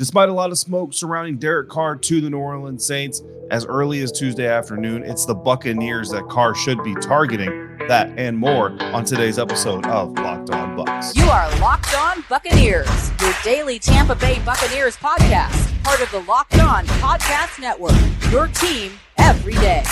Despite a lot of smoke surrounding Derek Carr to the New Orleans Saints as early as Tuesday afternoon, it's the Buccaneers that Carr should be targeting. That and more on today's episode of Locked On Bucs. You are Locked On Buccaneers, your daily Tampa Bay Buccaneers podcast, part of the Locked On Podcast Network. Your team every day.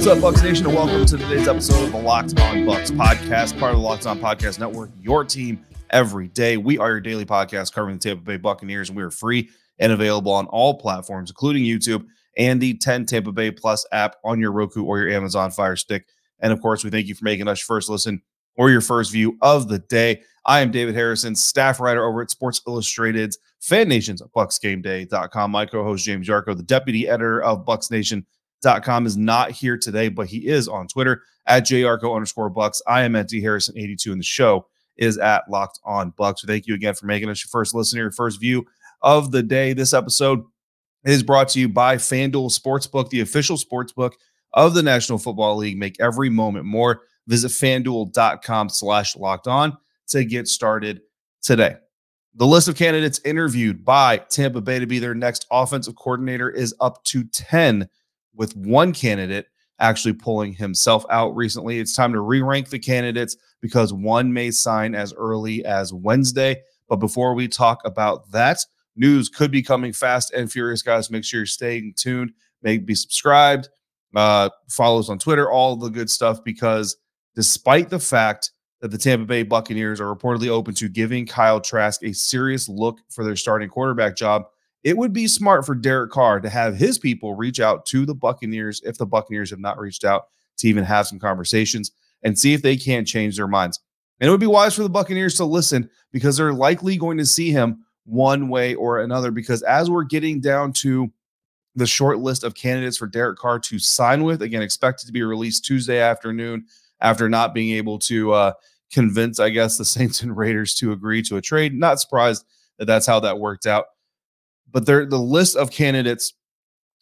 What's up, Bucs Nation, and welcome to today's episode of the Locked On Bucs podcast, part of the Locked On Podcast Network, your team every day. We are your daily podcast covering the Tampa Bay Buccaneers, and we are free and available on all platforms, including YouTube and the 10 Tampa Bay Plus app on your Roku or your Amazon Fire Stick. And of course, we thank you for making us your first listen or your first view of the day. I am David Harrison, staff writer over at Sports Illustrated's Fan Nations at BucsGameDay.com. My co-host James Yarcho, the deputy editor of Bucs Nation com is not here today, but he is on Twitter at jarco underscore bucks. I am at D Harrison 82, and the show is at Locked On Bucs. Thank you again for making us your first listener, your first view of the day. This episode is brought to you by FanDuel Sportsbook, the official sportsbook of the National Football League. Make every moment more. Visit fanduel.com slash locked on to get started today. The list of candidates interviewed by Tampa Bay to be their next offensive coordinator is up to 10 with one candidate actually pulling himself out recently. It's time to re rank the candidates because one may sign as early as Wednesday. But before we talk about that, news could be coming fast and furious, guys. Make sure you're staying tuned. Maybe be subscribed, uh, follows on Twitter, all the good stuff. Because despite the fact that the Tampa Bay Buccaneers are reportedly open to giving Kyle Trask a serious look for their starting quarterback job, it would be smart for Derek Carr to have his people reach out to the Buccaneers if the Buccaneers have not reached out to even have some conversations and see if they can't change their minds. And it would be wise for the Buccaneers to listen because they're likely going to see him one way or another. Because as we're getting down to the short list of candidates for Derek Carr to sign with, again, expected to be released Tuesday afternoon after not being able to uh, convince, I guess, the Saints and Raiders to agree to a trade. Not surprised that that's how that worked out but the list of candidates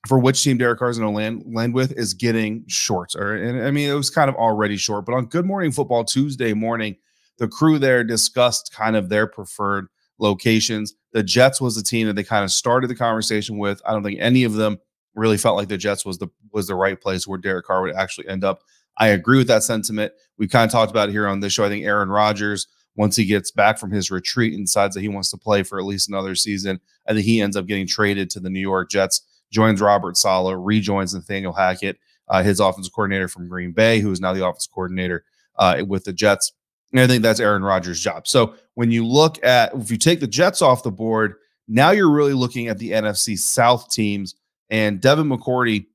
for which team Derek Carr is going to land land with is getting short. Or and I mean it was kind of already short, but on Good Morning Football Tuesday morning, the crew there discussed kind of their preferred locations. The Jets was the team that they kind of started the conversation with. I don't think any of them really felt like the Jets was the was the right place where Derek Carr would actually end up. I agree with that sentiment. We kind of talked about it here on this show. I think Aaron Rodgers once he gets back from his retreat and decides that he wants to play for at least another season, I think he ends up getting traded to the New York Jets, joins Robert Saleh, rejoins Nathaniel Hackett, uh, his offensive coordinator from Green Bay, who is now the offensive coordinator uh, with the Jets. And I think that's Aaron Rodgers' job. So when you look at, if you take the Jets off the board, now you're really looking at the NFC South teams. And Devin McCourty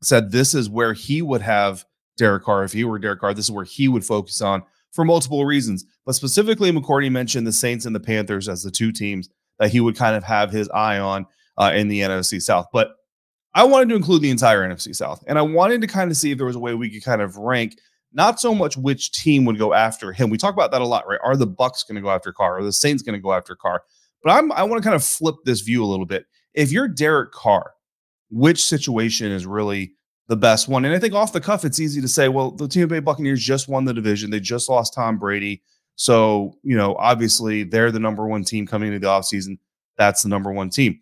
said this is where he would have Derek Carr. If he were Derek Carr, this is where he would focus on for multiple reasons. But specifically, McCourty mentioned the Saints and the Panthers as the two teams that he would kind of have his eye on uh, in the NFC South. But I wanted to include the entire NFC South, and I wanted to kind of see if there was a way we could kind of rank not so much which team would go after him. We talk about that a lot, right? Are the Bucs going to go after Carr? Are the Saints going to go after Carr? But I'm, I want to kind of flip this view a little bit. If you're Derek Carr, which situation is really the best one. And I think off the cuff, it's easy to say, well, the Tampa Bay Buccaneers just won the division. They just lost Tom Brady. So, you know, obviously they're the number one team coming into the offseason. That's the number one team.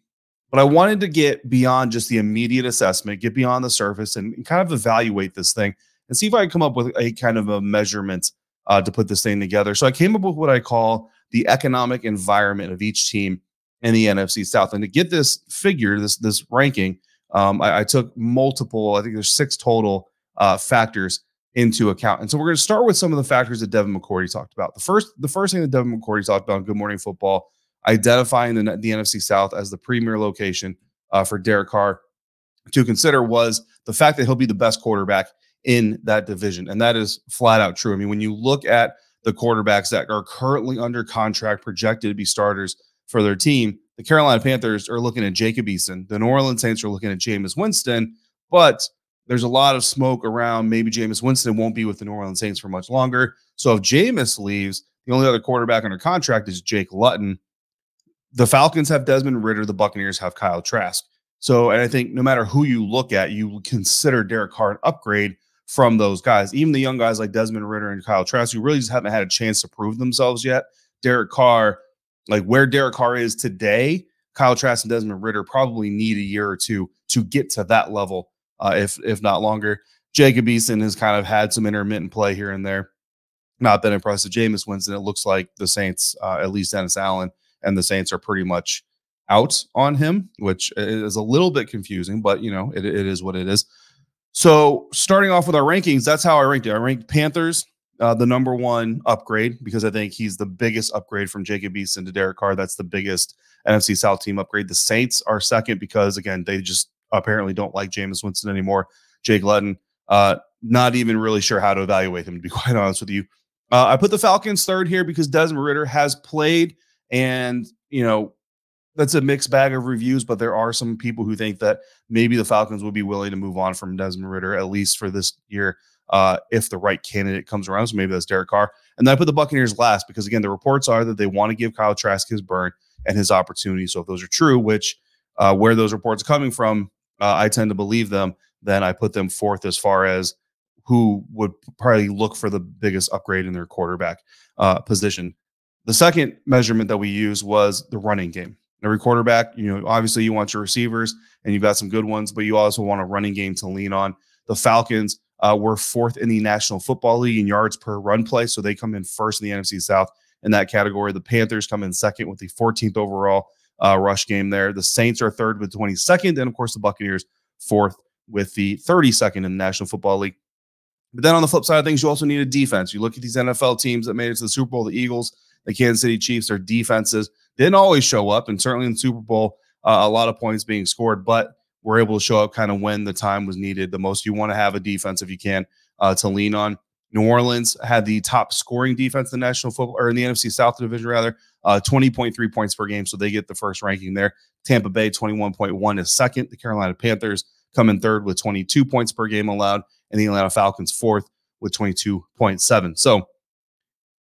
But I wanted to get beyond just the immediate assessment, get beyond the surface and, kind of evaluate this thing and see if I can come up with a kind of a measurement uh, to put this thing together. So I came up with what I call the economic environment of each team in the NFC South. And to get this figure, this this ranking, um, I, I, took multiple, I think there's six total uh, factors into account. And so we're going to start with some of the factors that Devin McCourty talked about. The first, the first thing that Devin McCourty talked about in Good Morning Football, identifying the, the NFC South as the premier location uh, for Derek Carr to consider was the fact that he'll be the best quarterback in that division. And that is flat out true. I mean, when you look at the quarterbacks that are currently under contract, projected to be starters for their team, the Carolina Panthers are looking at Jacob Eason. The New Orleans Saints are looking at Jameis Winston, but there's a lot of smoke around. Maybe Jameis Winston won't be with the New Orleans Saints for much longer. So if Jameis leaves, the only other quarterback under contract is Jake Luton. The Falcons have Desmond Ridder. The Buccaneers have Kyle Trask. So, and I think no matter who you look at, you consider Derek Carr an upgrade from those guys. Even the young guys like Desmond Ridder and Kyle Trask, who really just haven't had a chance to prove themselves yet. Derek Carr, like where Derek Carr is today, Kyle Trask and Desmond Ridder probably need a year or two to get to that level, uh, if if not longer. Jacob Eason has kind of had some intermittent play here and there, not been impressive. Jameis Winston, it looks like the Saints, uh, at least Dennis Allen and the Saints are pretty much out on him, which is a little bit confusing, but you know, it, it is what it is. So starting off with our rankings, that's how I ranked it. I ranked Panthers uh, the number one upgrade because I think he's the biggest upgrade from Jacob Eason to Derek Carr. That's the biggest NFC South team upgrade. The Saints are second because again they just apparently don't like Jameis Winston anymore. Jake Luton, uh, not even really sure how to evaluate him to be quite honest with you. Uh, I put the Falcons third here because Desmond Ridder has played, and you know that's a mixed bag of reviews, but there are some people who think that maybe the Falcons would be willing to move on from Desmond Ridder at least for this year uh, if the right candidate comes around. So maybe that's Derek Carr. And then I put the Buccaneers last because again, the reports are that they want to give Kyle Trask his burn and his opportunity. So if those are true, which uh, where those reports are coming from, uh, I tend to believe them. Then I put them fourth as far as who would probably look for the biggest upgrade in their quarterback uh, position. The second measurement that we used was the running game every quarterback, you know, obviously you want your receivers and you've got some good ones, but you also want a running game to lean on. The Falcons uh, were fourth in the National Football League in yards per run play, so they come in first in the NFC South in that category. The Panthers come in second with the 14th overall uh, rush game there. The Saints are third with 22nd, and of course the Buccaneers fourth with the 32nd in the National Football League. But then on the flip side of things, you also need a defense. You look at these NFL teams that made it to the Super Bowl, the Eagles, the Kansas City Chiefs, their defenses didn't always show up, and certainly in the Super Bowl, uh, a lot of points being scored, but we're able to show up kind of when the time was needed. The most you want to have a defense if you can uh, to lean on. New Orleans had the top scoring defense in the National Football or in the NFC South division, rather, uh, 20.3 points per game. So they get the first ranking there. Tampa Bay, 21.1 is second. The Carolina Panthers come in third with 22 points per game allowed, and the Atlanta Falcons fourth with 22.7. So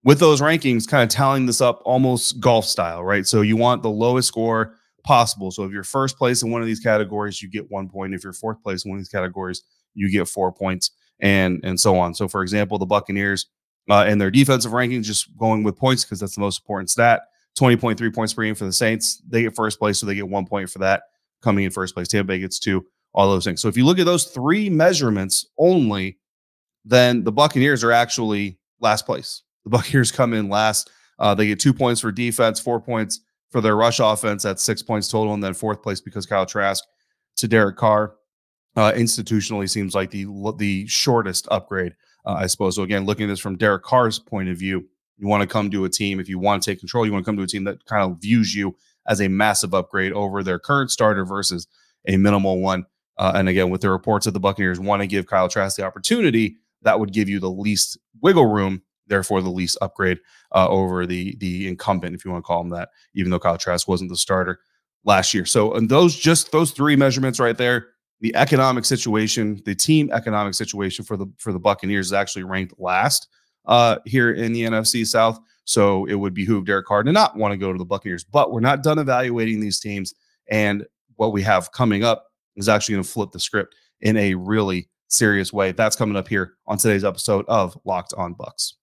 with those rankings, kind of tallying this up almost golf style, right? So you want the lowest score possible. So if you're first place in one of these categories, you get one point. If you're fourth place in one of these categories, you get four points, and and so on. So for example, the Buccaneers uh, and their defensive rankings, just going with points because that's the most important stat. 20.3 points per game for the Saints. They get first place, so they get one point for that. Coming in first place, Tampa Bay gets two. All those things. So if you look at those three measurements only, then the Buccaneers are actually last place. The Buccaneers come in last. Uh, they get two points for defense, four points for their rush offense. That's six points total, and then fourth place because Kyle Trask to Derek Carr. Uh, institutionally seems like the the shortest upgrade, uh, I suppose. So again, looking at this from Derek Carr's point of view, you want to come to a team if you want to take control. You want to come to a team that kind of views you as a massive upgrade over their current starter versus a minimal one. Uh, and again, with the reports that the Buccaneers want to give Kyle Trask the opportunity, that would give you the least wiggle room therefore the least upgrade uh, over the the incumbent, if you want to call him that, even though Kyle Trask wasn't the starter last year. So, and those just those three measurements right there, the economic situation, the team economic situation for the for the Buccaneers is actually ranked last uh, here in the NFC South. So it would behoove Derek Carr to not want to go to the Buccaneers. But we're not done evaluating these teams, and what we have coming up is actually going to flip the script in a really serious way. That's coming up here on today's episode of Locked On Bucs.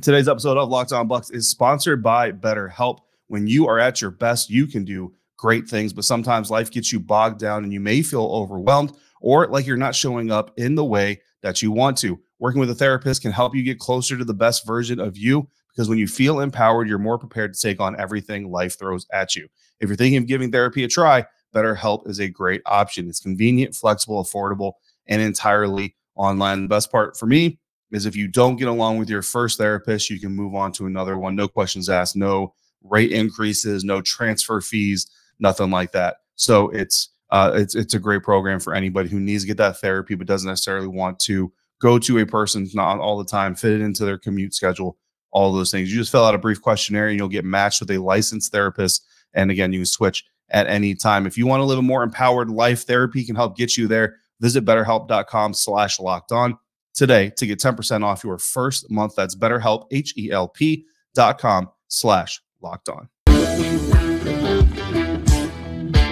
Today's episode of Locked On Bucs is sponsored by BetterHelp. When you are at your best, you can do great things, but sometimes life gets you bogged down and you may feel overwhelmed or like you're not showing up in the way that you want to. Working with a therapist can help you get closer to the best version of you because when you feel empowered, you're more prepared to take on everything life throws at you. If you're thinking of giving therapy a try, BetterHelp is a great option. It's convenient, flexible, affordable, and entirely online. The best part for me is if you don't get along with your first therapist, you can move on to another one. No questions asked, no rate increases, no transfer fees, nothing like that. So it's uh, it's it's a great program for anybody who needs to get that therapy but doesn't necessarily want to go to a person not all the time, fit it into their commute schedule, all those things. You just fill out a brief questionnaire and you'll get matched with a licensed therapist. And again, you can switch at any time. If you want to live a more empowered life, therapy can help get you there. Visit betterhelp.com slash locked on today to get 10% off your first month. That's betterhelp, H-E-L-P dot com slash locked on.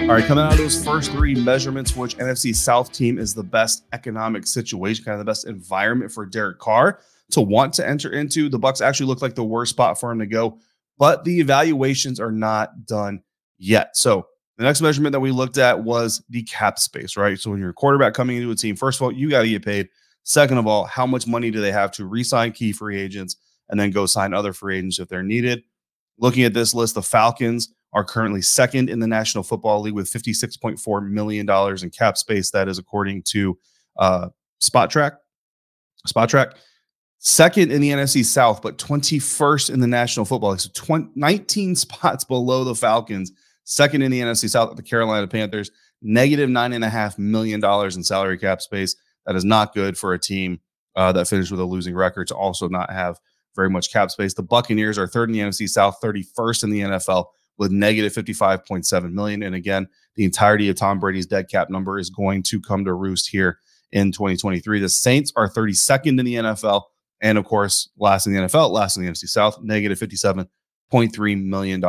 All right, coming out of those first three measurements, which NFC South team is the best economic situation, kind of the best environment for Derek Carr to want to enter into. The Bucs actually look like the worst spot for him to go, but the evaluations are not done yet. So the next measurement that we looked at was the cap space, right? So when you're a quarterback coming into a team, first of all, you got to get paid. Second of all, how much money do they have to re-sign key free agents and then go sign other free agents if they're needed? Looking at this list, the Falcons are currently second in the National Football League with $56.4 million in cap space. That is according to uh, Spotrac. Spot Track. Second in the NFC South, but 21st in the National Football League. So 20, 19 spots below the Falcons. Second in the NFC South, the Carolina Panthers, negative $9.5 million in salary cap space. That is not good for a team uh, that finished with a losing record to also not have very much cap space. The Buccaneers are third in the NFC South, 31st in the NFL with negative 55.7 million. And again, the entirety of Tom Brady's dead cap number is going to come to roost here in 2023. The Saints are 32nd in the NFL. And of course, last in the NFL, last in the NFC South, negative $57.3 million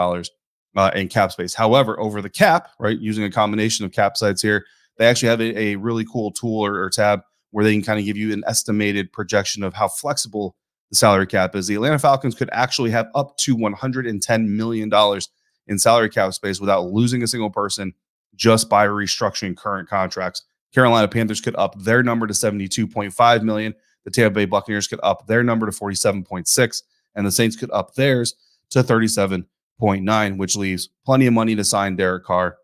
uh, in cap space. However, over the cap, right, using a combination of cap sites here, they actually have a, a really cool tool or, or tab where they can kind of give you an estimated projection of how flexible the salary cap is. The Atlanta Falcons could actually have up to $110 million in salary cap space without losing a single person just by restructuring current contracts. Carolina Panthers could up their number to 72.5 million. The Tampa Bay Buccaneers could up their number to 47.6 and the Saints could up theirs to 37.9, which leaves plenty of money to sign Derek Carr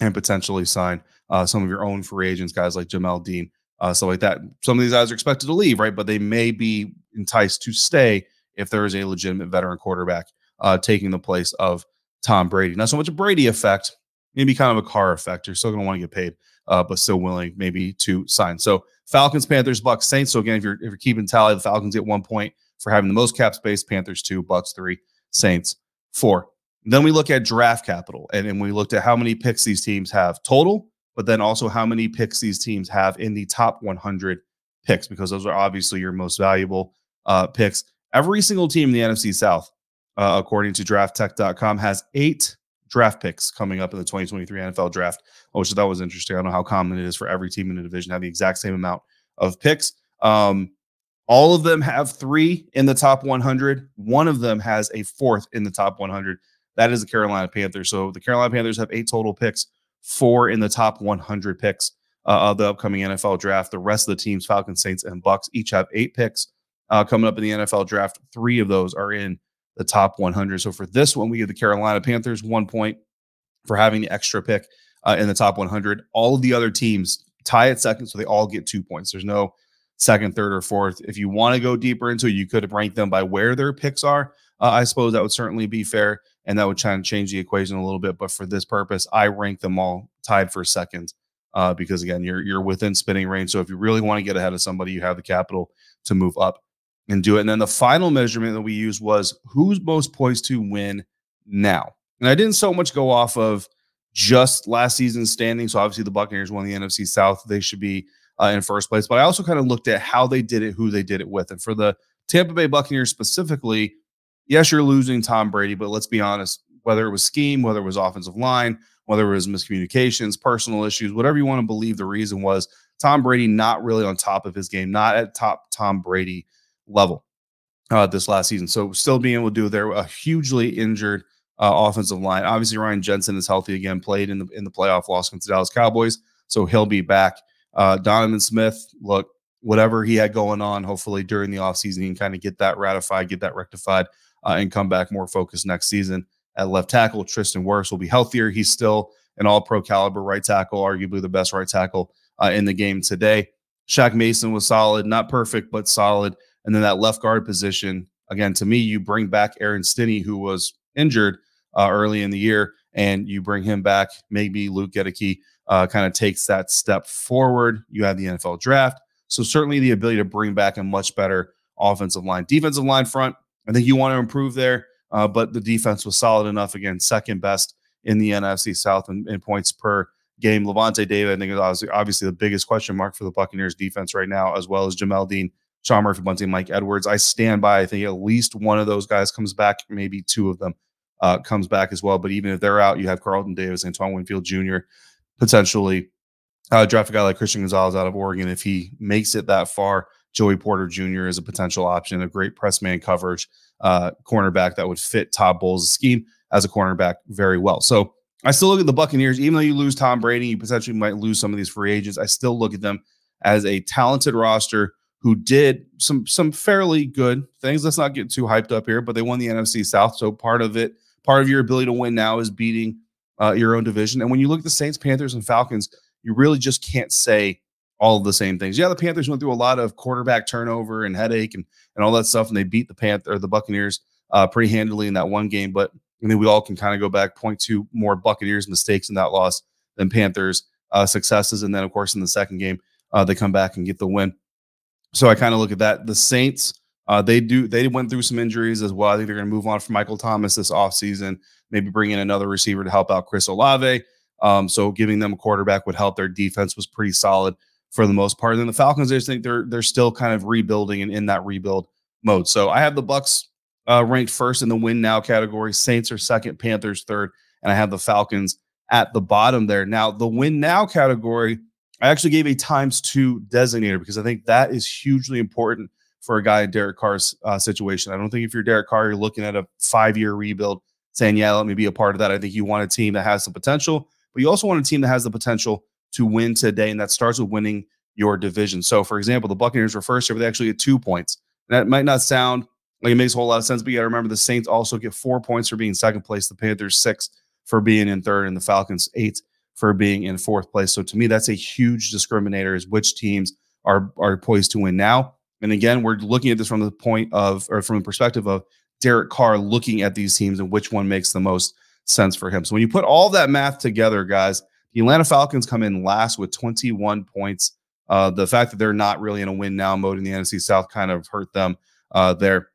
and potentially sign uh, some of your own free agents, guys like Jamel Dean, uh, stuff like that. Some of these guys are expected to leave, right? But they may be enticed to stay if there is a legitimate veteran quarterback uh, taking the place of Tom Brady. Not so much a Brady effect, maybe kind of a car effect. You're still going to want to get paid, uh, but still willing maybe to sign. So Falcons, Panthers, Bucs, Saints. So again, if you're if you're keeping tally, the Falcons get one point for having the most cap space. Panthers two, Bucs three, Saints four. Then we look at draft capital, and, and we looked at how many picks these teams have total, but then also how many picks these teams have in the top 100 picks, because those are obviously your most valuable uh, picks. Every single team in the NFC South uh, according to drafttek.com, has eight draft picks coming up in the 2023 NFL draft, which I thought was interesting. I don't know how common it is for every team in the division to have the exact same amount of picks. Um, all of them have three in the top 100. One of them has a fourth in the top 100. That is the Carolina Panthers. So the Carolina Panthers have eight total picks, four in the top 100 picks uh, of the upcoming NFL draft. The rest of the teams, Falcons, Saints, and Bucs, each have eight picks uh, coming up in the NFL draft. Three of those are in the top 100. So for this one, we give the Carolina Panthers one point for having the extra pick uh, in the top 100. All of the other teams tie at second, so they all get two points. There's no second, third, or fourth. If you want to go deeper into it, you could rank them by where their picks are. Uh, I suppose that would certainly be fair, and that would try and change the equation a little bit. But for this purpose, I rank them all tied for second. Uh, because again, you're you're within spinning range. So if you really want to get ahead of somebody, you have the capital to move up and do it. And then the final measurement that we used was who's most poised to win now. And I didn't so much go off of just last season's standing. So obviously the Buccaneers won the NFC South. They should be uh, in first place. But I also kind of looked at how they did it, who they did it with. And for the Tampa Bay Buccaneers specifically, yes, you're losing Tom Brady, but let's be honest, whether it was scheme, whether it was offensive line, whether it was miscommunications, personal issues, whatever you want to believe the reason was, Tom Brady not really on top of his game, not at top Tom Brady level uh, this last season. So still being able to do there a hugely injured uh, offensive line. Obviously, Ryan Jensen is healthy again, played in the in the playoff loss against the Dallas Cowboys, so he'll be back. Uh, Donovan Smith, look, whatever he had going on, hopefully during the offseason, he can kind of get that ratified, get that rectified, uh, and come back more focused next season. At left tackle, Tristan Wirfs will be healthier. He's still an all pro caliber right tackle, arguably the best right tackle uh, in the game today. Shaq Mason was solid, not perfect, but solid. And then that left guard position, again, to me, you bring back Aaron Stinnie, who was injured uh, early in the year, and you bring him back. Maybe Luke Goedeke uh, kind of takes that step forward. You have the NFL draft. So certainly the ability to bring back a much better offensive line. Defensive line front, I think you want to improve there, uh, but the defense was solid enough. Again, second best in the NFC South in, in points per game. Lavonte David, I think, is obviously, obviously the biggest question mark for the Buccaneers defense right now, as well as Jamel Dean Sean Murphy Bunting, Mike Edwards. I stand by. I think at least one of those guys comes back, maybe two of them. uh, comes back as well. But even if they're out, you have Carlton Davis, Antoine Winfield Jr., potentially uh, draft a guy like Christian Gonzalez out of Oregon if he makes it that far. Joey Porter Jr. is a potential option, a great press man coverage uh, cornerback that would fit Todd Bowles' scheme as a cornerback very well. So I still look at the Buccaneers, even though you lose Tom Brady, you potentially might lose some of these free agents. I still look at them as a talented roster who did some some fairly good things. Let's not get too hyped up here, but they won the NFC South. So part of it, part of your ability to win now is beating uh, your own division. And when you look at the Saints, Panthers, and Falcons, you really just can't say all of the same things. Yeah, the Panthers went through a lot of quarterback turnover and headache and and all that stuff, and they beat the Panther the Buccaneers uh, pretty handily in that one game. But I mean, we all can kind of go back, point to more Buccaneers mistakes in that loss than Panthers uh, successes, and then of course in the second game uh, they come back and get the win. So I kind of look at that. The Saints, uh, they do they went through some injuries as well. I think they're going to move on from Michael Thomas this offseason, maybe bring in another receiver to help out Chris Olave. Um, so giving them a quarterback would help. Their defense was pretty solid for the most part. And then the Falcons, I just think they're they're still kind of rebuilding and in that rebuild mode. So I have the Bucs uh, ranked first in the win now category. Saints are second, Panthers third, and I have the Falcons at the bottom there. Now the win now category, I actually gave a times two designator because I think that is hugely important for a guy in Derek Carr's uh, situation. I don't think if you're Derek Carr, you're looking at a five year rebuild, saying, "Yeah, let me be a part of that." I think you want a team that has the potential, but you also want a team that has the potential to win today, and that starts with winning your division. So, for example, the Buccaneers were first here, but they actually get two points. And that might not sound like it makes a whole lot of sense, but you got to remember the Saints also get four points for being second place, the Panthers six for being in third, and the Falcons eight for being in fourth place. So to me, that's a huge discriminator is which teams are are poised to win now. And again, we're looking at this from the point of or from the perspective of Derek Carr looking at these teams and which one makes the most sense for him. So when you put all that math together, guys, the Atlanta Falcons come in last with 21 points. Uh, the fact that they're not really in a win now mode in the NFC South kind of hurt them uh, there.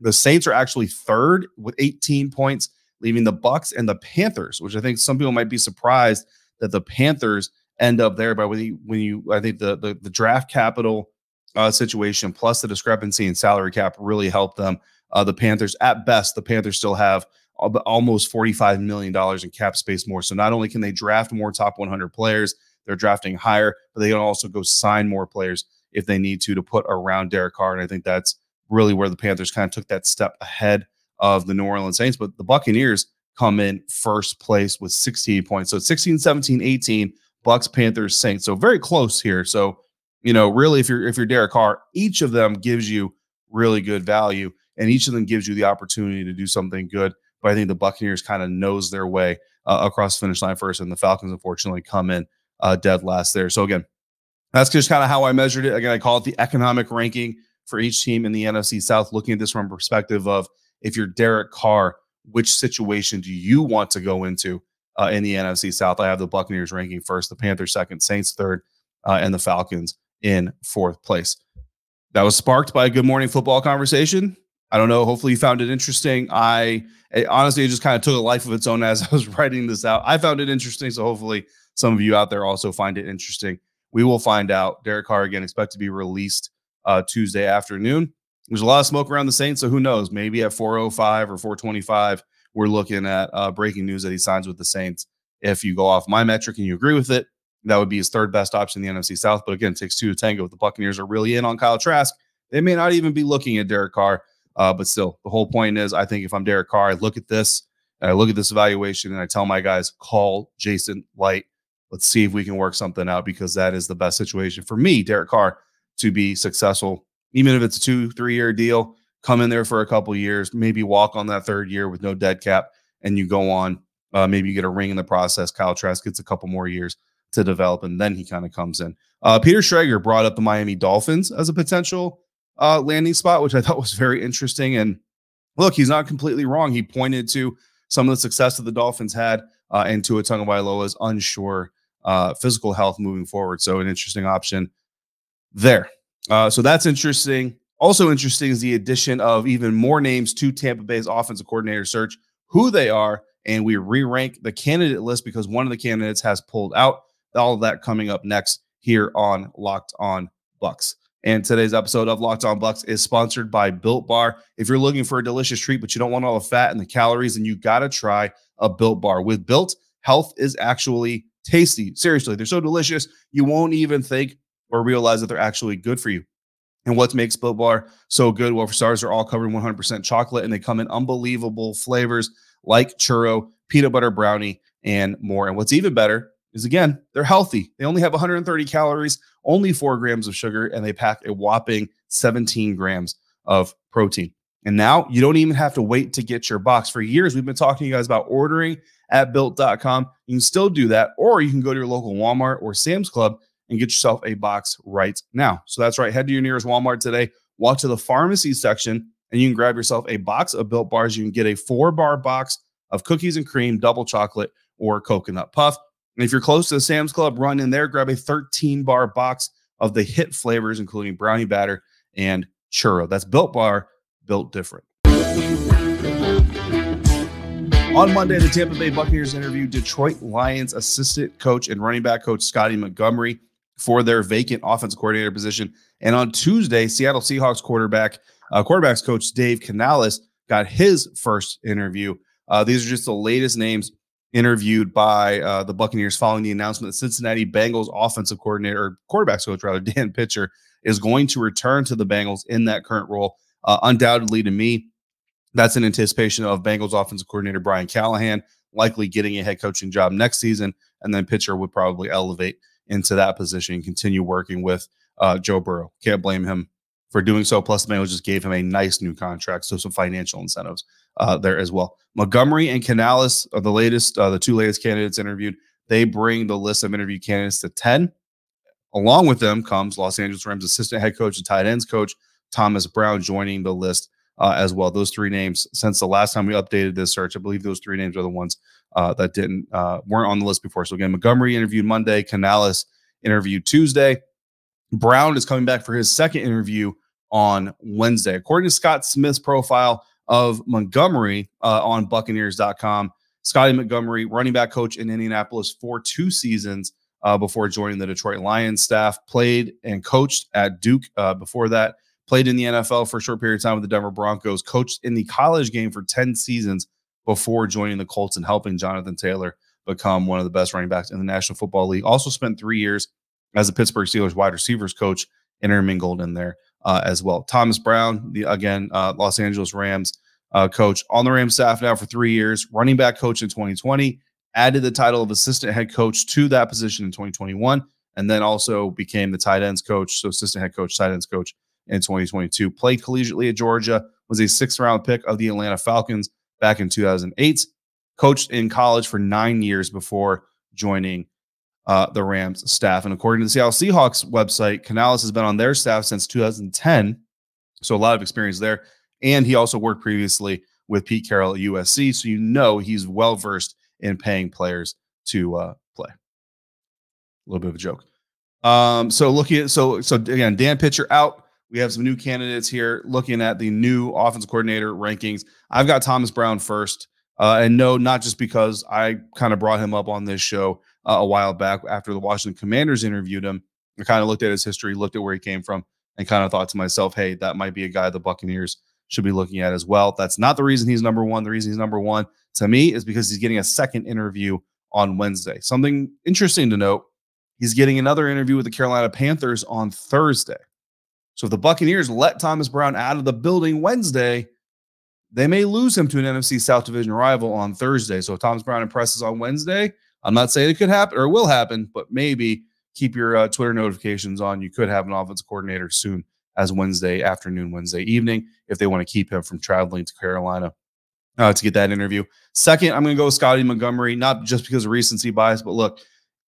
The Saints are actually third with 18 points, leaving the Bucs and the Panthers, which I think some people might be surprised that the Panthers end up there. But when you, when you I think the the, the draft capital uh, situation plus the discrepancy in salary cap really helped them. Uh, the Panthers, at best, the Panthers still have almost $45 million in cap space more. So not only can they draft more top 100 players, they're drafting higher, but they can also go sign more players if they need to to put around Derek Carr. And I think that's really where the Panthers kind of took that step ahead of the New Orleans Saints. But the Buccaneers come in first place with 16 points. So 16, 17, 18, Bucs, Panthers, Saints. So very close here. So, you know, really if you're if you're Derek Carr, each of them gives you really good value and each of them gives you the opportunity to do something good but I think the Buccaneers kind of knows their way uh, across the finish line first, and the Falcons unfortunately come in uh, dead last there. So again, that's just kind of how I measured it. Again, I call it the economic ranking for each team in the NFC South. Looking at this from a perspective of if you're Derek Carr, which situation do you want to go into uh, in the NFC South? I have the Buccaneers ranking first, the Panthers second, Saints third, uh, and the Falcons in fourth place. That was sparked by a good morning football conversation. I don't know. Hopefully, you found it interesting. I it, honestly, it just kind of took a life of its own as I was writing this out. I found it interesting. So, hopefully, some of you out there also find it interesting. We will find out. Derek Carr again expect to be released uh, Tuesday afternoon. There's a lot of smoke around the Saints, so who knows? Maybe at 405 or 425, we're looking at uh, breaking news that he signs with the Saints. If you go off my metric and you agree with it, that would be his third best option in the NFC South. But again, it takes two to tango. If the Buccaneers are really in on Kyle Trask, they may not even be looking at Derek Carr. Uh, but still, the whole point is, I think if I'm Derek Carr, I look at this and I look at this evaluation and I tell my guys, call Jason Licht. Let's see if we can work something out because that is the best situation for me, Derek Carr, to be successful. Even if it's a two, three year deal, come in there for a couple years, maybe walk on that third year with no dead cap, and you go on. Uh, maybe you get a ring in the process. Kyle Trask gets a couple more years to develop, and then he kind of comes in. Uh, Peter Schrager brought up the Miami Dolphins as a potential uh, landing spot, which I thought was very interesting. And look, he's not completely wrong. He pointed to some of the success that the Dolphins had uh, and Tua Tagovailoa's unsure uh, physical health moving forward. So an interesting option there. Uh, so that's interesting. Also interesting is the addition of even more names to Tampa Bay's offensive coordinator search, who they are, and we re-rank the candidate list because one of the candidates has pulled out. All of that coming up next here on Locked On Bucs. And today's episode of Locked On Bucs is sponsored by Built Bar. If you're looking for a delicious treat, but you don't want all the fat and the calories, then you got to try a Built Bar. With Built, health is actually tasty. Seriously, they're so delicious, you won't even think or realize that they're actually good for you. And what makes Built Bar so good? Well, for stars, are all covered in 100% chocolate and they come in unbelievable flavors like churro, peanut butter brownie, and more. And what's even better is again, they're healthy. They only have 130 calories, only four grams of sugar, and they pack a whopping 17 grams of protein. And now you don't even have to wait to get your box. For years, we've been talking to you guys about ordering at built.com. You can still do that, or you can go to your local Walmart or Sam's Club and get yourself a box right now. So that's right. Head to your nearest Walmart today, walk to the pharmacy section, and you can grab yourself a box of built bars. You can get a four bar box of cookies and cream, double chocolate, or coconut puff. And if you're close to the Sam's Club, run in there, grab a 13 bar box of the hit flavors, including brownie batter and churro. That's built bar, built different. On Monday, the Tampa Bay Buccaneers interviewed Detroit Lions assistant coach and running back coach Scotty Montgomery for their vacant offensive coordinator position. And on Tuesday, Seattle Seahawks quarterback, uh, quarterbacks coach Dave Canales got his first interview. Uh, these are just the latest names interviewed by uh, the Buccaneers following the announcement that Cincinnati Bengals offensive coordinator or quarterbacks coach rather Dan Pitcher is going to return to the Bengals in that current role. Uh, undoubtedly, to me, that's an anticipation of Bengals offensive coordinator Brian Callahan likely getting a head coaching job next season, and then Pitcher would probably elevate into that position and continue working with uh, Joe Burrow. Can't blame him for doing so. Plus, the Bengals just gave him a nice new contract, so some financial incentives uh, there as well. Montgomery and Canales are the latest, uh, the two latest candidates interviewed. They bring the list of interview candidates to 10. Along with them comes Los Angeles Rams assistant head coach and tight ends coach Thomas Brown joining the list uh, as well. Those three names, since the last time we updated this search, I believe those three names are the ones uh, that didn't uh, weren't on the list before. So again, Montgomery interviewed Monday, Canales interviewed Tuesday. Brown is coming back for his second interview on Wednesday. According to Scott Smith's profile of Montgomery uh, on Buccaneers.com, Scotty Montgomery, running back coach in Indianapolis for two seasons uh, before joining the Detroit Lions staff, played and coached at Duke uh, before that, played in the NFL for a short period of time with the Denver Broncos, coached in the college game for 10 seasons before joining the Colts and helping Jonathan Taylor become one of the best running backs in the National Football League. Also spent three years as a Pittsburgh Steelers wide receivers coach, intermingled in there uh, as well. Thomas Brown, the again uh, Los Angeles Rams uh, coach on the Rams staff now for three years, running back coach in 2020, added the title of assistant head coach to that position in 2021, and then also became the tight ends coach, so assistant head coach, tight ends coach in 2022. Played collegiately at Georgia, was a sixth round pick of the Atlanta Falcons back in 2008. Coached in college for nine years before joining uh, the Rams staff. And according to the Seattle Seahawks website, Canales has been on their staff since 2010. So a lot of experience there. And he also worked previously with Pete Carroll at USC. So you know he's well versed in paying players to uh, play. A little bit of a joke. Um, so looking at so so again, Dan Pitcher out. We have some new candidates here looking at the new offense coordinator rankings. I've got Thomas Brown first. Uh, and no, not just because I kind of brought him up on this show uh, a while back after the Washington Commanders interviewed him. I kind of looked at his history, looked at where he came from, and kind of thought to myself, hey, that might be a guy the Buccaneers should be looking at as well. That's not the reason he's number one. The reason he's number one to me is because he's getting a second interview on Wednesday. Something interesting to note he's getting another interview with the Carolina Panthers on Thursday. So if the Buccaneers let Thomas Brown out of the building Wednesday, they may lose him to an NFC South Division rival on Thursday. So if Thomas Brown impresses on Wednesday, I'm not saying it could happen or it will happen, but maybe keep your uh, Twitter notifications on. You could have an offensive coordinator soon as Wednesday afternoon, Wednesday evening, if they want to keep him from traveling to Carolina uh, to get that interview. Second, I'm going to go with Scotty Montgomery, not just because of recency bias, but look,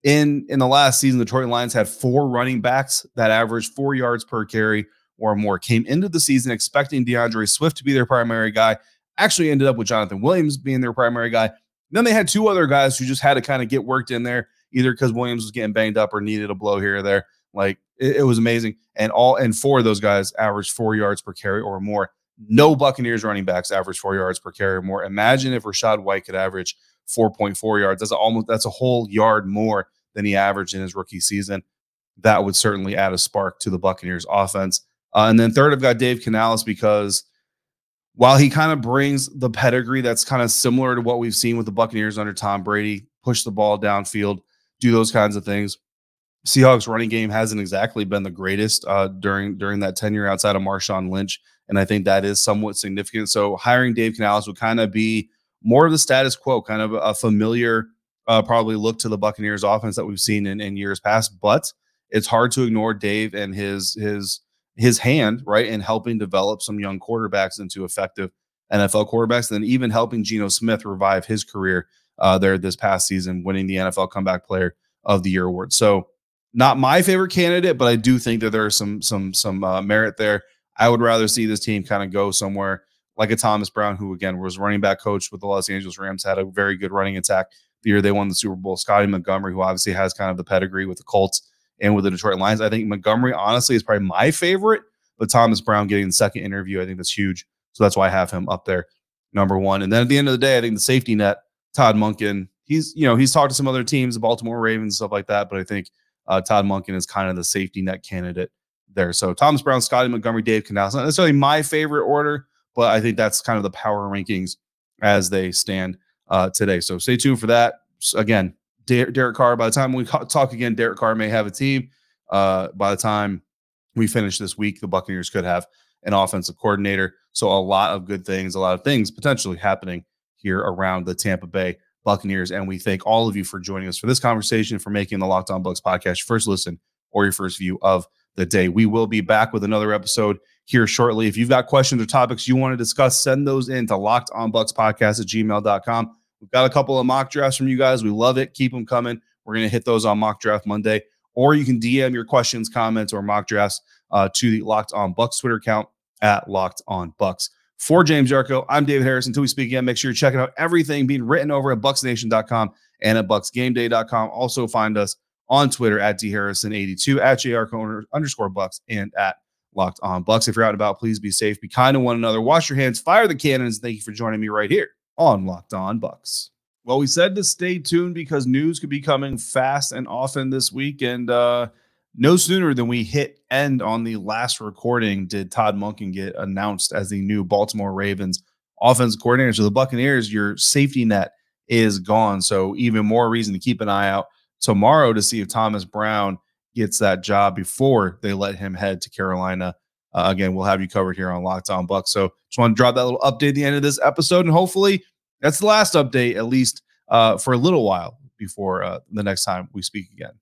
in in the last season, the Detroit Lions had four running backs that averaged four yards per carry or more. Came into the season expecting D'Andre Swift to be their primary guy. Actually, ended up with Jonathan Williams being their primary guy. Then they had two other guys who just had to kind of get worked in there, either because Williams was getting banged up or needed a blow here or there. Like it, it, was amazing. And all and four of those guys averaged four yards per carry or more. No Buccaneers running backs average four yards per carry or more. Imagine if Rachaad White could average 4.4 yards. That's almost that's a whole yard more than he averaged in his rookie season. that would certainly add a spark to the Buccaneers offense. Uh, and then third, I've got Dave Canales because while he kind of brings the pedigree that's kind of similar to what we've seen with the Buccaneers under Tom Brady, push the ball downfield, do those kinds of things. Seahawks running game hasn't exactly been the greatest uh, during during that tenure outside of Marshawn Lynch, and I think that is somewhat significant. So hiring Dave Canales would kind of be more of the status quo, kind of a familiar, uh, probably look to the Buccaneers offense that we've seen in, in years past. But it's hard to ignore Dave and his his his hand right in helping develop some young quarterbacks into effective NFL quarterbacks, and even helping Geno Smith revive his career uh, there this past season, winning the NFL Comeback Player of the Year award. So not my favorite candidate, but I do think that there's some some some uh, merit there. I would rather see this team kind of go somewhere like a Thomas Brown, who again was running back coach with the Los Angeles Rams, had a very good running attack the year they won the Super Bowl. Scotty Montgomery, who obviously has kind of the pedigree with the Colts and with the Detroit Lions. I think Montgomery, honestly, is probably my favorite, but Thomas Brown getting the second interview, I think that's huge. So that's why I have him up there, number one. And then at the end of the day, I think the safety net, Todd Monken, he's you know he's talked to some other teams, the Baltimore Ravens, stuff like that, but I think uh, Todd Monken is kind of the safety net candidate there. So Thomas Brown, Scotty Montgomery, Dave Canales, not necessarily my favorite order, but I think that's kind of the power rankings as they stand uh, today. So stay tuned for that. Again, Derek Carr. By the time we talk again, Derek Carr may have a team. Uh, by the time we finish this week, the Buccaneers could have an offensive coordinator. So a lot of good things, a lot of things potentially happening here around the Tampa Bay Buccaneers. And we thank all of you for joining us for this conversation, for making the Locked On Bucs podcast your first listen or your first view of the day. We will be back with another episode here shortly. If you've got questions or topics you want to discuss, send those in to locked on bucs podcast at gmail.com. We've got a couple of mock drafts from you guys. We love it. Keep them coming. We're going to hit those on mock draft Monday. Or you can DM your questions, comments, or mock drafts uh, to the Locked On Bucs Twitter account at Locked On Bucs. For James Yarcho, I'm David Harris. Until we speak again, make sure you're checking out everything being written over at bucsnation.com and at bucsgameday.com. Also find us on Twitter at dharrison82, at jr underscore bucs, and at locked on Bucs. If you're out and about, please be safe, be kind to one another, wash your hands, fire the cannons. Thank you for joining me right here on Locked On Bucs. Well, we said to stay tuned because news could be coming fast and often this week. And uh, no sooner than we hit end on the last recording did Todd Monken get announced as the new Baltimore Ravens offensive coordinator. So the Buccaneers, your safety net is gone. So even more reason to keep an eye out tomorrow to see if Thomas Brown gets that job before they let him head to Carolina. Uh, again, we'll have you covered here on Locked On Bucs. So just want to drop that little update at the end of this episode, and hopefully that's the last update, at least uh, for a little while before uh, the next time we speak again.